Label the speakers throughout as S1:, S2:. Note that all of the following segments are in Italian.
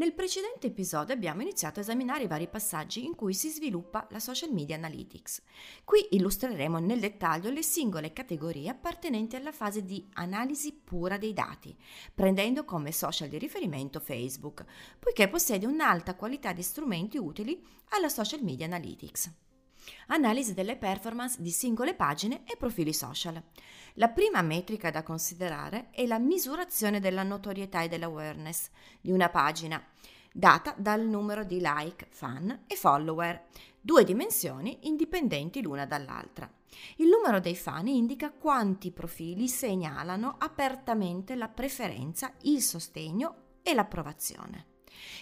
S1: Nel precedente episodio abbiamo iniziato a esaminare i vari passaggi in cui si sviluppa la social media analytics. Qui illustreremo nel dettaglio le singole categorie appartenenti alla fase di analisi pura dei dati, prendendo come social di riferimento Facebook, poiché possiede un'alta qualità di strumenti utili alla social media analytics analisi delle performance di singole pagine e profili social. La prima metrica da considerare è la misurazione della notorietà e dell'awareness di una pagina, data dal numero di like, fan e follower, due dimensioni indipendenti l'una dall'altra. Il numero dei fan indica quanti profili segnalano apertamente la preferenza, il sostegno e l'approvazione.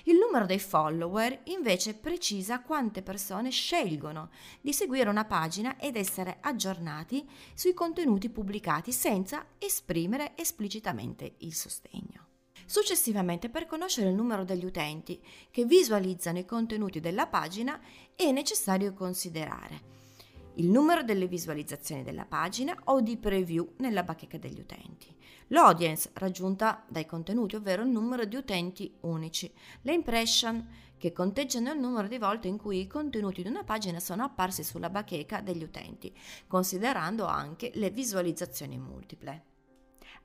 S1: Il numero dei follower invece precisa quante persone scelgono di seguire una pagina ed essere aggiornati sui contenuti pubblicati senza esprimere esplicitamente il sostegno. Successivamente, per conoscere il numero degli utenti che visualizzano i contenuti della pagina, è necessario considerare il numero delle visualizzazioni della pagina o di preview nella bacheca degli utenti, l'audience raggiunta dai contenuti, ovvero il numero di utenti unici, le impression che conteggiano il numero di volte in cui i contenuti di una pagina sono apparsi sulla bacheca degli utenti, considerando anche le visualizzazioni multiple.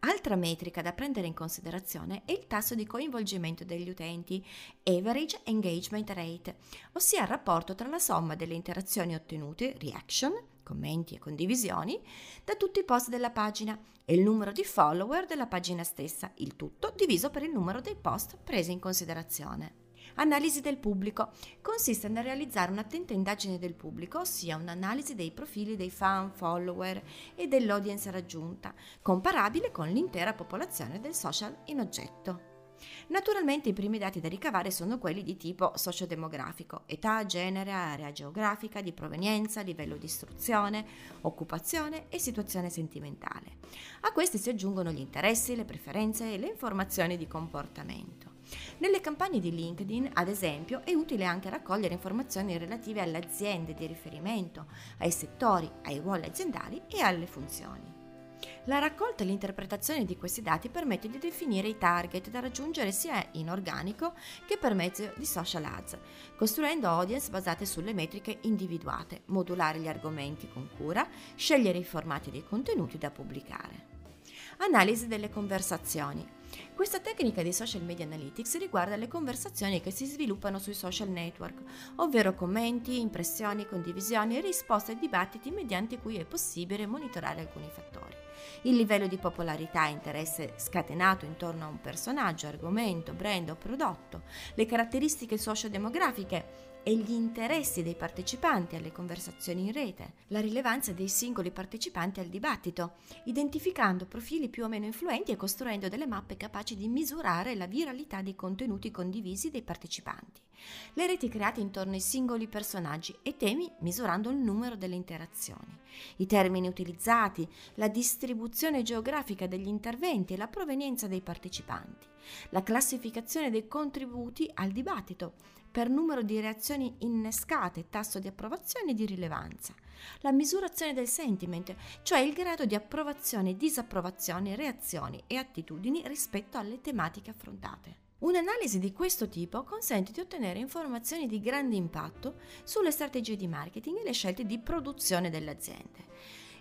S1: Altra metrica da prendere in considerazione è il tasso di coinvolgimento degli utenti, Average Engagement Rate, ossia il rapporto tra la somma delle interazioni ottenute, reaction, commenti e condivisioni, da tutti i post della pagina e il numero di follower della pagina stessa, il tutto diviso per il numero dei post presi in considerazione. Analisi del pubblico. Consiste nel realizzare un'attenta indagine del pubblico, ossia un'analisi dei profili dei fan, follower e dell'audience raggiunta, comparabile con l'intera popolazione del social in oggetto. Naturalmente i primi dati da ricavare sono quelli di tipo sociodemografico, età, genere, area geografica, di provenienza, livello di istruzione, occupazione e situazione sentimentale. A questi si aggiungono gli interessi, le preferenze e le informazioni di comportamento. Nelle campagne di LinkedIn, ad esempio, è utile anche raccogliere informazioni relative alle aziende di riferimento, ai settori, ai ruoli aziendali e alle funzioni. La raccolta e l'interpretazione di questi dati permette di definire i target da raggiungere sia in organico che per mezzo di social ads, costruendo audience basate sulle metriche individuate, modulare gli argomenti con cura, scegliere i formati dei contenuti da pubblicare. Analisi delle conversazioni. Questa tecnica di social media analytics riguarda le conversazioni che si sviluppano sui social network, ovvero commenti, impressioni, condivisioni risposte ai dibattiti mediante cui è possibile monitorare alcuni fattori. Il livello di popolarità e interesse scatenato intorno a un personaggio, argomento, brand o prodotto, le caratteristiche sociodemografiche e gli interessi dei partecipanti alle conversazioni in rete, la rilevanza dei singoli partecipanti al dibattito, identificando profili più o meno influenti e costruendo delle mappe capaci di misurare la viralità dei contenuti condivisi dai partecipanti, le reti create intorno ai singoli personaggi e temi misurando il numero delle interazioni, i termini utilizzati, la distribuzione geografica degli interventi e la provenienza dei partecipanti, la classificazione dei contributi al dibattito, per numero di reazioni innescate, tasso di approvazione e di rilevanza. La misurazione del sentiment, cioè il grado di approvazione, disapprovazione, reazioni e attitudini rispetto alle tematiche affrontate. Un'analisi di questo tipo consente di ottenere informazioni di grande impatto sulle strategie di marketing e le scelte di produzione delle aziende.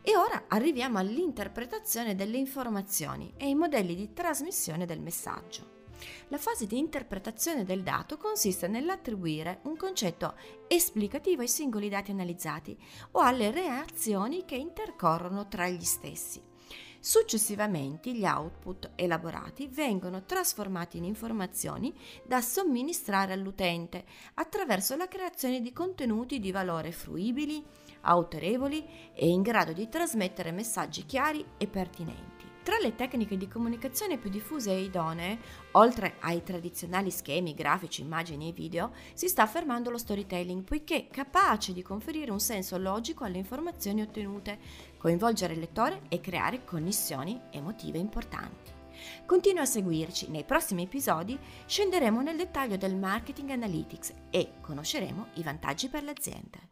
S1: E ora arriviamo all'interpretazione delle informazioni e ai modelli di trasmissione del messaggio. La fase di interpretazione del dato consiste nell'attribuire un concetto esplicativo ai singoli dati analizzati o alle reazioni che intercorrono tra gli stessi. Successivamente gli output elaborati vengono trasformati in informazioni da somministrare all'utente attraverso la creazione di contenuti di valore fruibili, autorevoli e in grado di trasmettere messaggi chiari e pertinenti Tra le tecniche di comunicazione più diffuse e idonee, oltre ai tradizionali schemi, grafici, immagini e video, si sta affermando lo storytelling, poiché capace di conferire un senso logico alle informazioni ottenute, coinvolgere il lettore e creare connessioni emotive importanti. Continua a seguirci, nei prossimi episodi scenderemo nel dettaglio del marketing analytics e conosceremo i vantaggi per le aziende.